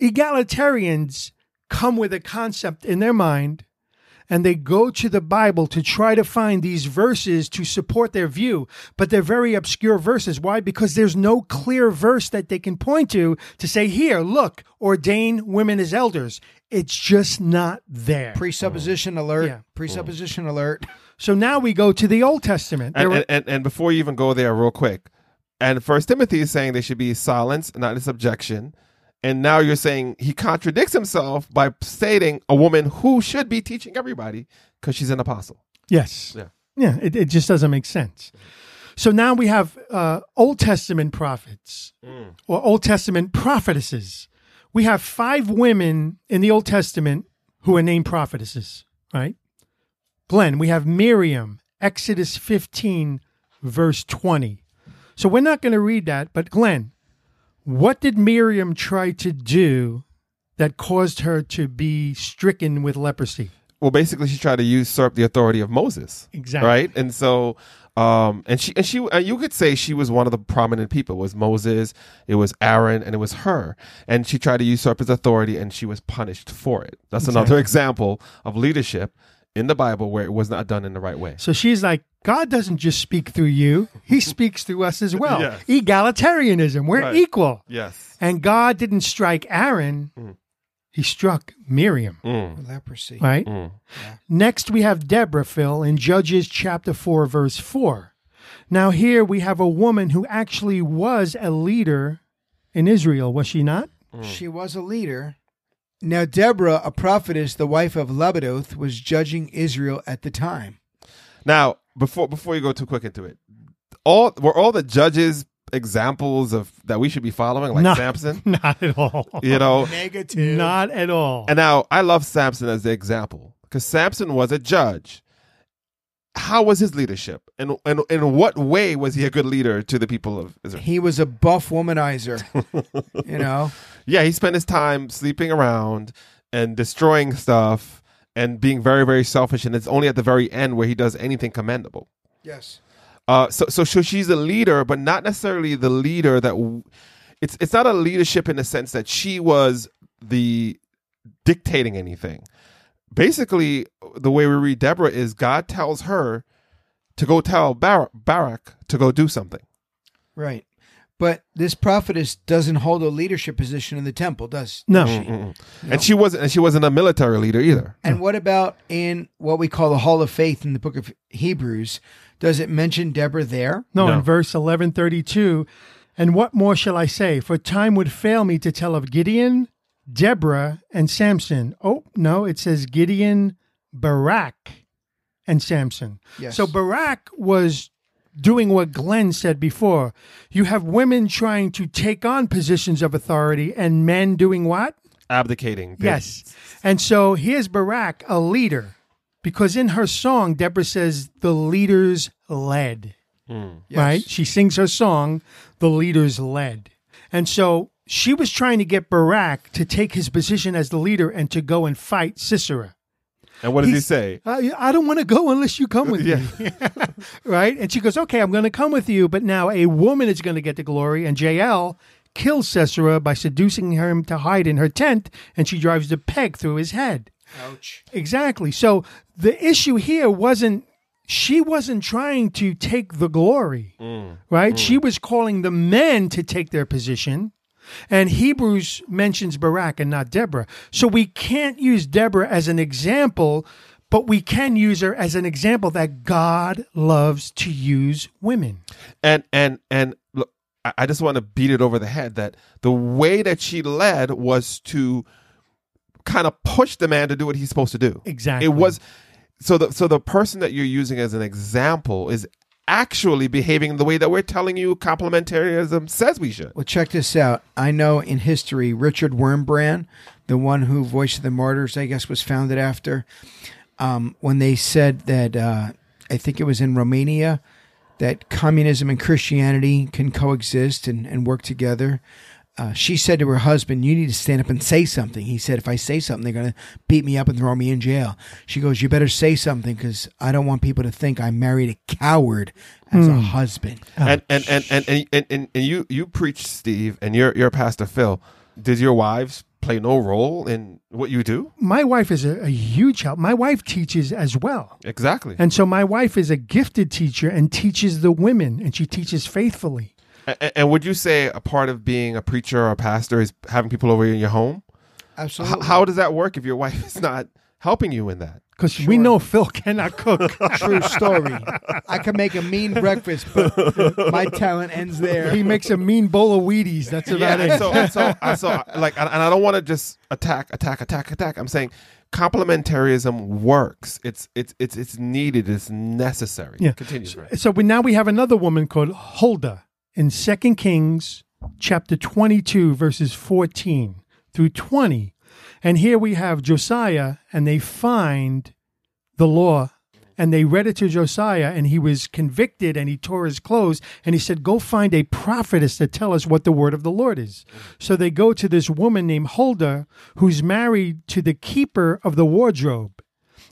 egalitarians come with a concept in their mind and they go to the Bible to try to find these verses to support their view, but they're very obscure verses. Why? Because there's no clear verse that they can point to to say, here, look, ordain women as elders. It's just not there. Presupposition alert. Yeah. Presupposition alert. So now we go to the Old Testament. And, were- and, and, and before you even go there, real quick, and First Timothy is saying they should be silence, not in subjection. And now you're saying he contradicts himself by stating a woman who should be teaching everybody because she's an apostle. yes. Yeah. Yeah, it, it just doesn't make sense. So now we have uh, Old Testament prophets or Old Testament prophetesses. We have five women in the Old Testament who are named prophetesses, right? Glenn, we have Miriam, Exodus 15, verse 20. So we're not going to read that, but Glenn, what did Miriam try to do that caused her to be stricken with leprosy? Well, basically, she tried to usurp the authority of Moses. Exactly. Right, and so, um, and she and she, and you could say she was one of the prominent people. It was Moses, it was Aaron, and it was her. And she tried to usurp his authority, and she was punished for it. That's another example of leadership in the Bible where it was not done in the right way. So she's like, God doesn't just speak through you, He speaks through us as well. Yes. Egalitarianism, we're Right. equal. Yes. And God didn't strike Aaron, He struck Miriam, Mm. Leprosy. right? Mm. Next, we have Deborah, Phil, in Judges chapter 4, verse 4. Now, here we have a woman who actually was a leader in Israel, was she not? She was a leader. Now, Deborah, a prophetess, the wife of Lappidoth, was judging Israel at the time. Now, before before you go too quick into it, all were all the judges examples of that we should be following, like No. Samson. Not at all. You know, Negative. Not at all. And now I love Samson as the example because Samson was a judge. How was his leadership? And, and in what way was he a good leader to the people of Israel? He was a buff womanizer. you know? Yeah, he spent his time sleeping around and destroying stuff and being very, very selfish. And it's only at the very end where he does anything commendable. Yes. Uh, so, so, so she's a leader, but not necessarily the leader that w- it's. It's not a leadership in the sense that she was the dictating anything. Basically, the way we read Deborah is God tells her to go tell Bar- Barak to go do something. Right. But this prophetess doesn't hold a leadership position in the temple, does No. Mm, she? Mm-mm. And she wasn't. And she wasn't a military leader either. And what about in what we call the Hall of Faith in the book of Hebrews? Does it mention Deborah there? No, No. in verse 1132, and what more shall I say? For time would fail me to tell of Gideon, Deborah, and Samson. Oh, no, it says Gideon, Barak, and Samson. Yes. So Barak was doing what Glenn said before. You have women trying to take on positions of authority and men doing what? Abdicating. Yes. And so here's Barak, a leader, because in her song, Deborah says, the leaders led hmm. right? She sings her song, The Leaders Led. And so she was trying to get Barak to take his position as the leader and to go and fight Sisera. And what does he say? I, I don't want to go unless you come with me. right? And she goes, okay, I'm going to come with you. But now a woman is going to get the glory. And Jael kills Sisera by seducing him to hide in her tent. And she drives the peg through his head. Ouch. Exactly. So the issue here wasn't she wasn't trying to take the glory, mm. right? Mm. She was calling the men to take their position. And Hebrews mentions Barak and not Deborah. So we can't use Deborah as an example, but we can use her as an example that God loves to use women. and and and look I- i just want to beat it over the head that the way that she led was to kind of push the man to do what he's supposed to do Exactly. it was so the so the person that you're using as an example is actually behaving the way that we're telling you complementarianism says we should Well, check this out. I know in history, Richard Wurmbrand, the one who Voice of the Martyrs, I guess, was founded after, um, when they said that, uh, I think it was in Romania, that communism and Christianity can coexist and, and work together. Uh, she said to her husband, You need to stand up and say something. He said, If I say something, they're going to beat me up and throw me in jail. She goes, You better say something because I don't want people to think I married a coward as a husband. and, and, and, and, and, and, and, and you you preach steve and you're you're pastor phil did your wives play no role in what you do My wife is a, a huge help. My wife teaches as well. exactly And so my wife is a gifted teacher and teaches the women, and she teaches faithfully. And, and would you say a part of being a preacher or a pastor is having people over in your home? Absolutely. H- how does that work if your wife is not helping you in that? Because we know Phil cannot cook. True story. I can make a mean breakfast, but my talent ends there. he makes a mean bowl of Wheaties. That's about and it. so, and so, I- so, like, and and I don't want to just attack, attack, attack, attack. I'm saying complementarianism works. It's it's it's it's needed. It's necessary. Yeah. Continue. Ray. so we, now we have another woman called Huldah in Second Kings chapter 22 verses 14 through 20. And here we have Josiah and they find the law and they read it to Josiah and he was convicted and he tore his clothes and he said go find a prophetess to tell us what the word of the Lord is. So they go to this woman named Huldah who's married to the keeper of the wardrobe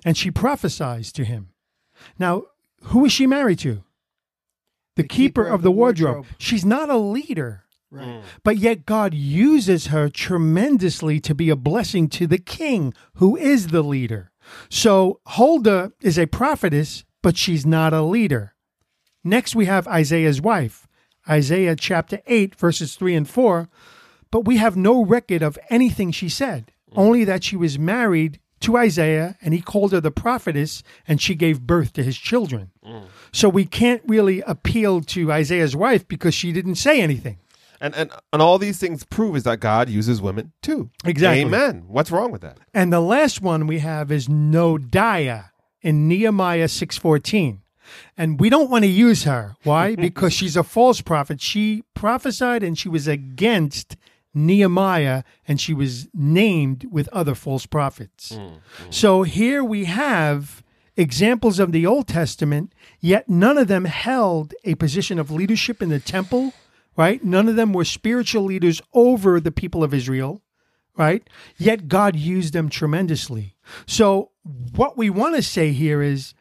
and she prophesies to him. Now, who is she married to? The, keeper, of the wardrobe. She's not a leader. Right. Mm. But yet God uses her tremendously to be a blessing to the king, who is the leader. So Huldah is a prophetess, but she's not a leader. Next, we have Isaiah's wife, Isaiah chapter 8, verses 3 and 4. But we have no record of anything she said, mm. only that she was married to Isaiah and he called her the prophetess and she gave birth to his children. Mm. So we can't really appeal to Isaiah's wife because she didn't say anything. And and and all these things prove is that God uses women too. Exactly. Amen. What's wrong with that? And the last one we have is Noadiah in Nehemiah 6:14. And we don't want to use her. Why? because she's a false prophet. She prophesied and she was against Nehemiah and she was named with other false prophets. Mm, mm. So here we have examples of the Old Testament, yet none of them held a position of leadership in the temple, right? None of them were spiritual leaders over the people of Israel right? Yet God used them tremendously. So, what we want to say here is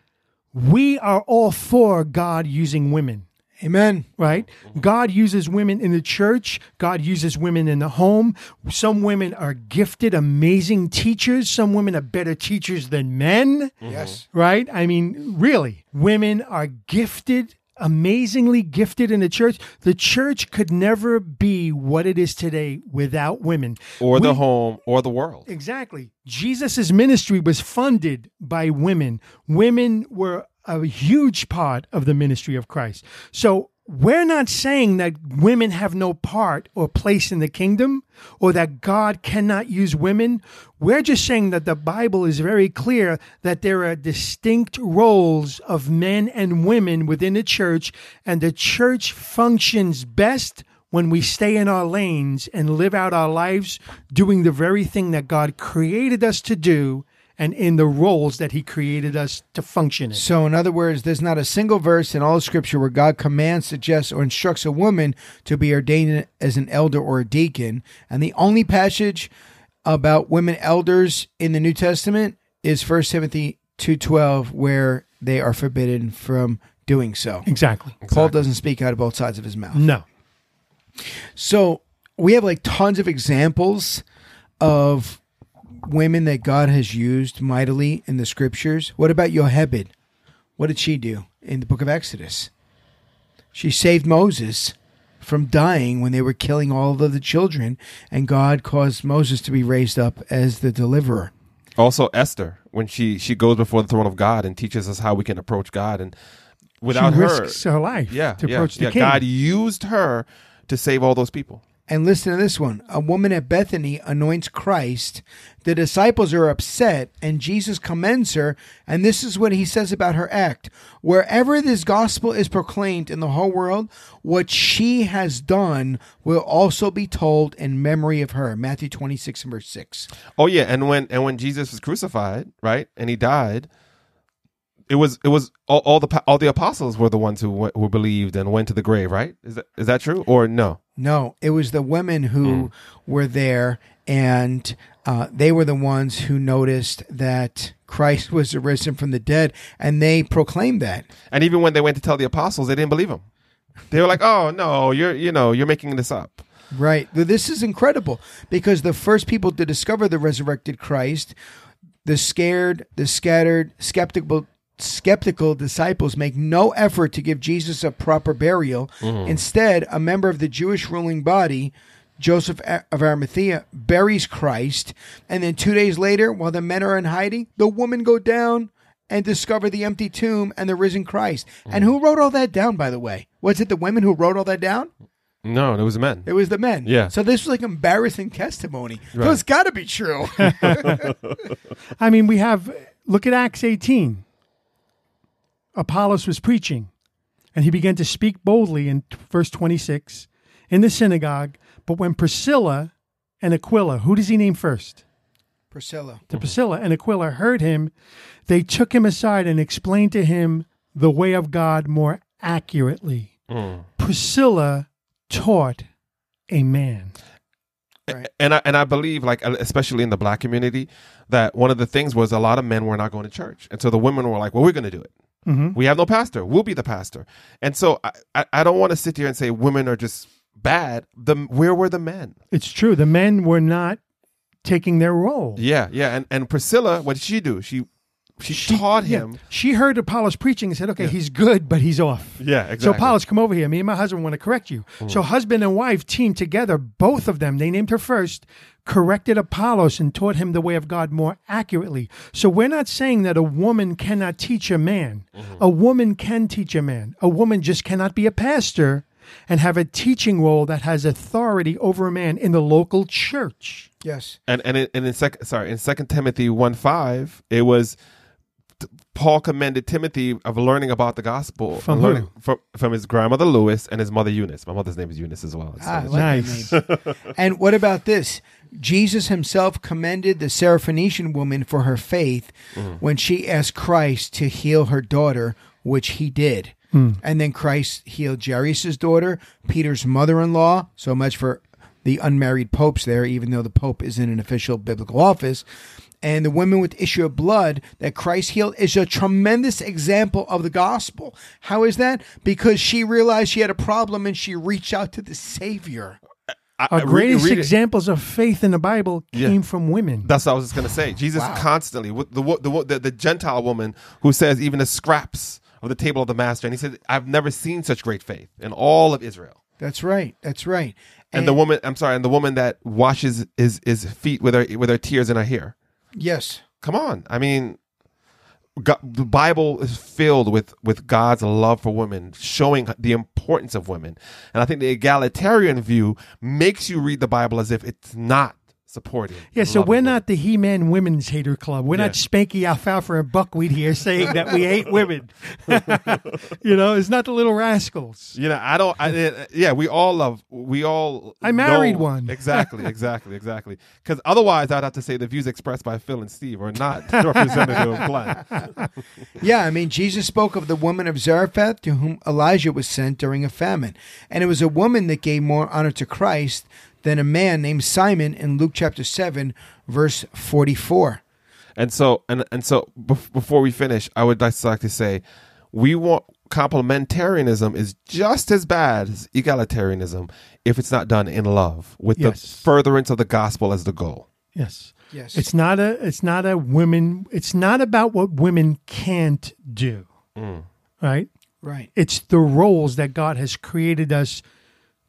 we are all for God using women, Amen. right? Mm-hmm. God uses women in the church, God uses women in the home. Some women are gifted, amazing teachers. Some women are better teachers than men, mm-hmm. Yes. right? I mean, really, women are gifted. Amazingly gifted in the church. The church could never be what it is today without women. Or the home or the world. Exactly. Jesus' ministry was funded by women. Women were a huge part of the ministry of Christ. So we're not saying that women have no part or place in the kingdom or that God cannot use women. We're just saying that the Bible is very clear that there are distinct roles of men and women within the church, and the church functions best when we stay in our lanes and live out our lives doing the very thing that God created us to do and in the roles that He created us to function in. So, in other words, there's not a single verse in all of Scripture where God commands, suggests, or instructs a woman to be ordained as an elder or a deacon. And the only passage about women elders in the New Testament is 1 Timothy 2.12, where they are forbidden from doing so. Exactly. Paul doesn't speak out of both sides of his mouth. No. So we have like tons of examples of women that God has used mightily in the scriptures. What about Yohebed? what did she do in the book of Exodus? She saved Moses from dying when they were killing all of the children, and God caused Moses to be raised up as the deliverer. Also, Esther, when she she goes before the throne of God and teaches us how we can approach God, and without she her, risks her life yeah, to yeah, approach the yeah, king. God used her to save all those people. And listen to this one. A woman at Bethany anoints Christ. The disciples are upset, and Jesus commends her. And this is what he says about her act. Wherever this gospel is proclaimed in the whole world, what she has done will also be told in memory of her. Matthew 26 and verse 6. Oh yeah, and when and when Jesus was crucified, right, and he died, it was it was all, all the all the apostles were the ones who went, who believed and went to the grave, right? Is that is that true or no? No, it was the women who were there, and uh, they were the ones who noticed that Christ was arisen from the dead, and they proclaimed that. And even when they went to tell the apostles, they didn't believe them. They were like, "Oh no, you're you know you're making this up." Right. This is incredible because the first people to discover the resurrected Christ, the scared, the scattered, skeptical skeptical disciples make no effort to give Jesus a proper burial. Mm. Instead, a member of the Jewish ruling body, Joseph of Arimathea, buries Christ, and then 2 days later, while the men are in hiding, the women go down and discover the empty tomb and the risen Christ. Mm. And who wrote all that down by the way? Was it the women who wrote all that down? No, it was the men. It was the men. Yeah. So this was like embarrassing testimony. So it's got to be true. I mean, we have look at Acts 18. Apollos was preaching, and he began to speak boldly in verse 26 in the synagogue. But when Priscilla and Aquila, who does he name first? Priscilla. To Priscilla and Aquila heard him, they took him aside and explained to him the way of God more accurately. Hmm. Priscilla taught a man. and I and I believe like uh, especially in the black community that one of the things was a lot of men were not going to church, and so the women were like, "Well, we're going to do it. Mm-hmm. We have no pastor. We'll be the pastor." And so I I, I don't want to sit here and say women are just bad. The where were the men? It's true. The men were not taking their role. Yeah, yeah. And and Priscilla, what did she do? She she, taught Yeah. him. She heard Apollos preaching and said, okay, he's good, but he's off. Yeah, exactly. So. Apollos, come over here. Me and my husband want to correct you. Hmm. So husband and wife teamed together, both of them, they named her first, corrected Apollos and taught him the way of God more accurately. So we're not saying that a woman cannot teach a man. Mm-hmm. A woman can teach a man. A woman just cannot be a pastor and have a teaching role that has authority over a man in the local church. Yes. And and in, and in second sorry in Second Timothy one five, it was t- Paul commended Timothy of learning about the gospel From and learning from from his grandmother Lois and his mother Eunice. My mother's name is Eunice as well. Ah, So- Nice. and what about this? Jesus himself commended the Syrophoenician woman for her faith when she asked Christ to heal her daughter, which he did. And then Christ healed Jairus' daughter, Peter's mother in law. So much for the unmarried popes there, even though the pope is in an official biblical office. And the women with issue of blood that Christ healed is a tremendous example of the gospel. How is that? Because she realized she had a problem and she reached out to the Savior. I- I Our greatest read it. examples of faith in the Bible Yeah. came from women. That's what I was just gonna say. Jesus constantly the, the the the Gentile woman who says even the scraps of the table of the master, and he said, "I've never seen such great faith in all of Israel." That's right. That's right. And, the woman, I'm sorry, and the woman that washes his his feet with her with her tears in her hair. Yes, Come on, I mean, God, the Bible is filled with with God's love for women, showing the importance of women, and I think the egalitarian view makes you read the Bible as if it's not supporting. Yeah, so we're not the He-Man Women's Hater Club. We're not Yeah. Spanky Alfalfa and Buckwheat here saying that we hate women. you know, it's not the Little Rascals. You know, I don't. I, uh, yeah, we all love. We all. I married know- one. Exactly, exactly, exactly. Because otherwise, I'd have to say the views expressed by Phil and Steve are not representative of Glenn. yeah. I mean, Jesus spoke of the woman of Zarephath to whom Elijah was sent during a famine, and it was a woman that gave more honor to Christ than a man named Simon in Luke chapter seven, verse forty-four. And so, and and so, before we finish, I would just like to say, we want complementarianism is just as bad as egalitarianism if it's not done in love, with Yes. the furtherance of the gospel as the goal. Yes. Yes. It's not a it's not a women it's not about what women can't do. Mm. right? Right. It's the roles that God has created us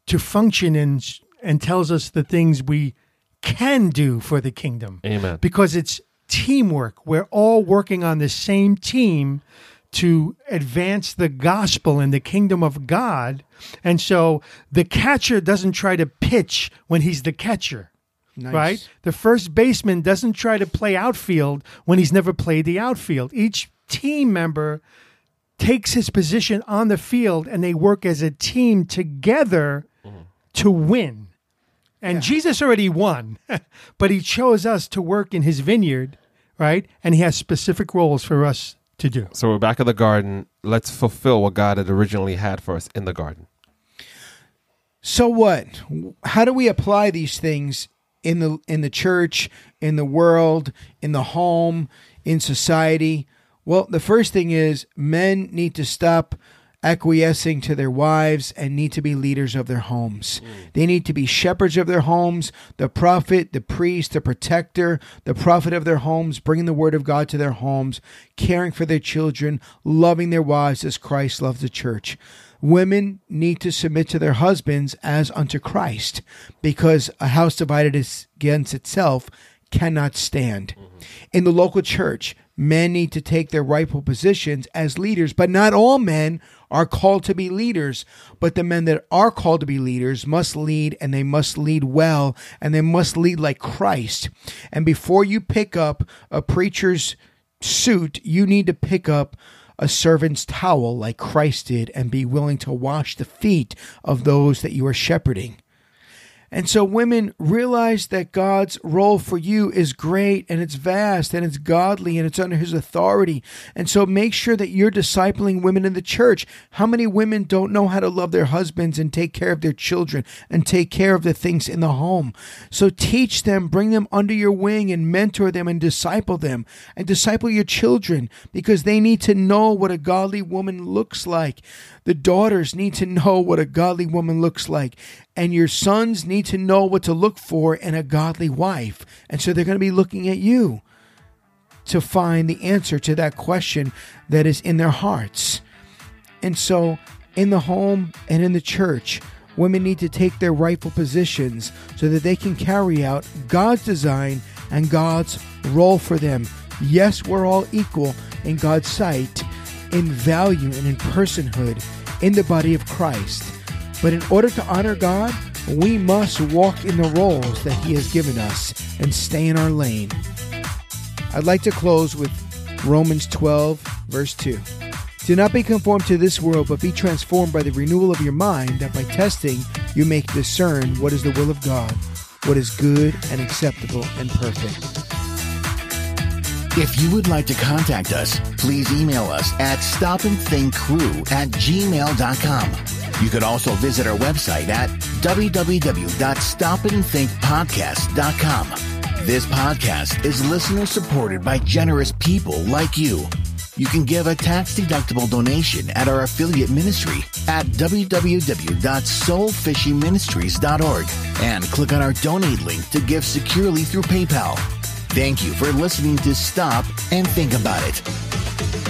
to function in and tells us the things we can do for the kingdom. Amen. Because it's teamwork. We're all working on the same team to advance the gospel and the kingdom of God. And so the catcher doesn't try to pitch when he's the catcher. Nice. Right? The first baseman doesn't try to play outfield when he's never played the outfield. Each team member takes his position on the field and they work as a team together mm-hmm. to win. And Jesus already won, but he chose us to work in his vineyard, right? And he has specific roles for us to do. So we're back in the garden. Let's fulfill what God had originally had for us in the garden. So what? How do we apply these things in the in the church, in the world, in the home, in society? Well, the first thing is men need to stop acquiescing to their wives and need to be leaders of their homes. Mm. They need to be shepherds of their homes, the prophet, the priest, the protector, the prophet of their homes, bringing the word of God to their homes, caring for their children, loving their wives as Christ loved the church. Women need to submit to their husbands as unto Christ, because a house divided against itself cannot stand. Mm-hmm. In the local church, men need to take their rightful positions as leaders, but not all men are called to be leaders. But the men that are called to be leaders must lead and they must lead well and they must lead like Christ. And before you pick up a preacher's suit, you need to pick up a servant's towel like Christ did and be willing to wash the feet of those that you are shepherding. And so, women, realize that God's role for you is great and it's vast and it's godly and it's under His authority. And so, make sure that you're discipling women in the church. How many women don't know how to love their husbands and take care of their children and take care of the things in the home? So, teach them, bring them under your wing and mentor them and disciple them and disciple your children because they need to know what a godly woman looks like. The daughters need to know what a godly woman looks like. And your sons need to know what to look for in a godly wife. And so they're going to be looking at you to find the answer to that question that is in their hearts. And so, in the home and in the church, women need to take their rightful positions so that they can carry out God's design and God's role for them. Yes, we're all equal in God's sight in value and in personhood in the body of Christ. But in order to honor God, we must walk in the roles that He has given us and stay in our lane. I'd like to close with Romans 12, verse 2. Do not be conformed to this world, but be transformed by the renewal of your mind, that by testing you may discern what is the will of God, what is good and acceptable and perfect. If you would like to contact us, please email us at stopandthinkcrew at gmail.com. You could also visit our website at www.stopandthinkpodcast.com. This podcast is listener supported by generous people like you. You can give a tax deductible donation at our affiliate ministry at www.soulfishingministries.org and click on our donate link to give securely through PayPal. Thank you for listening to Stop and Think About It.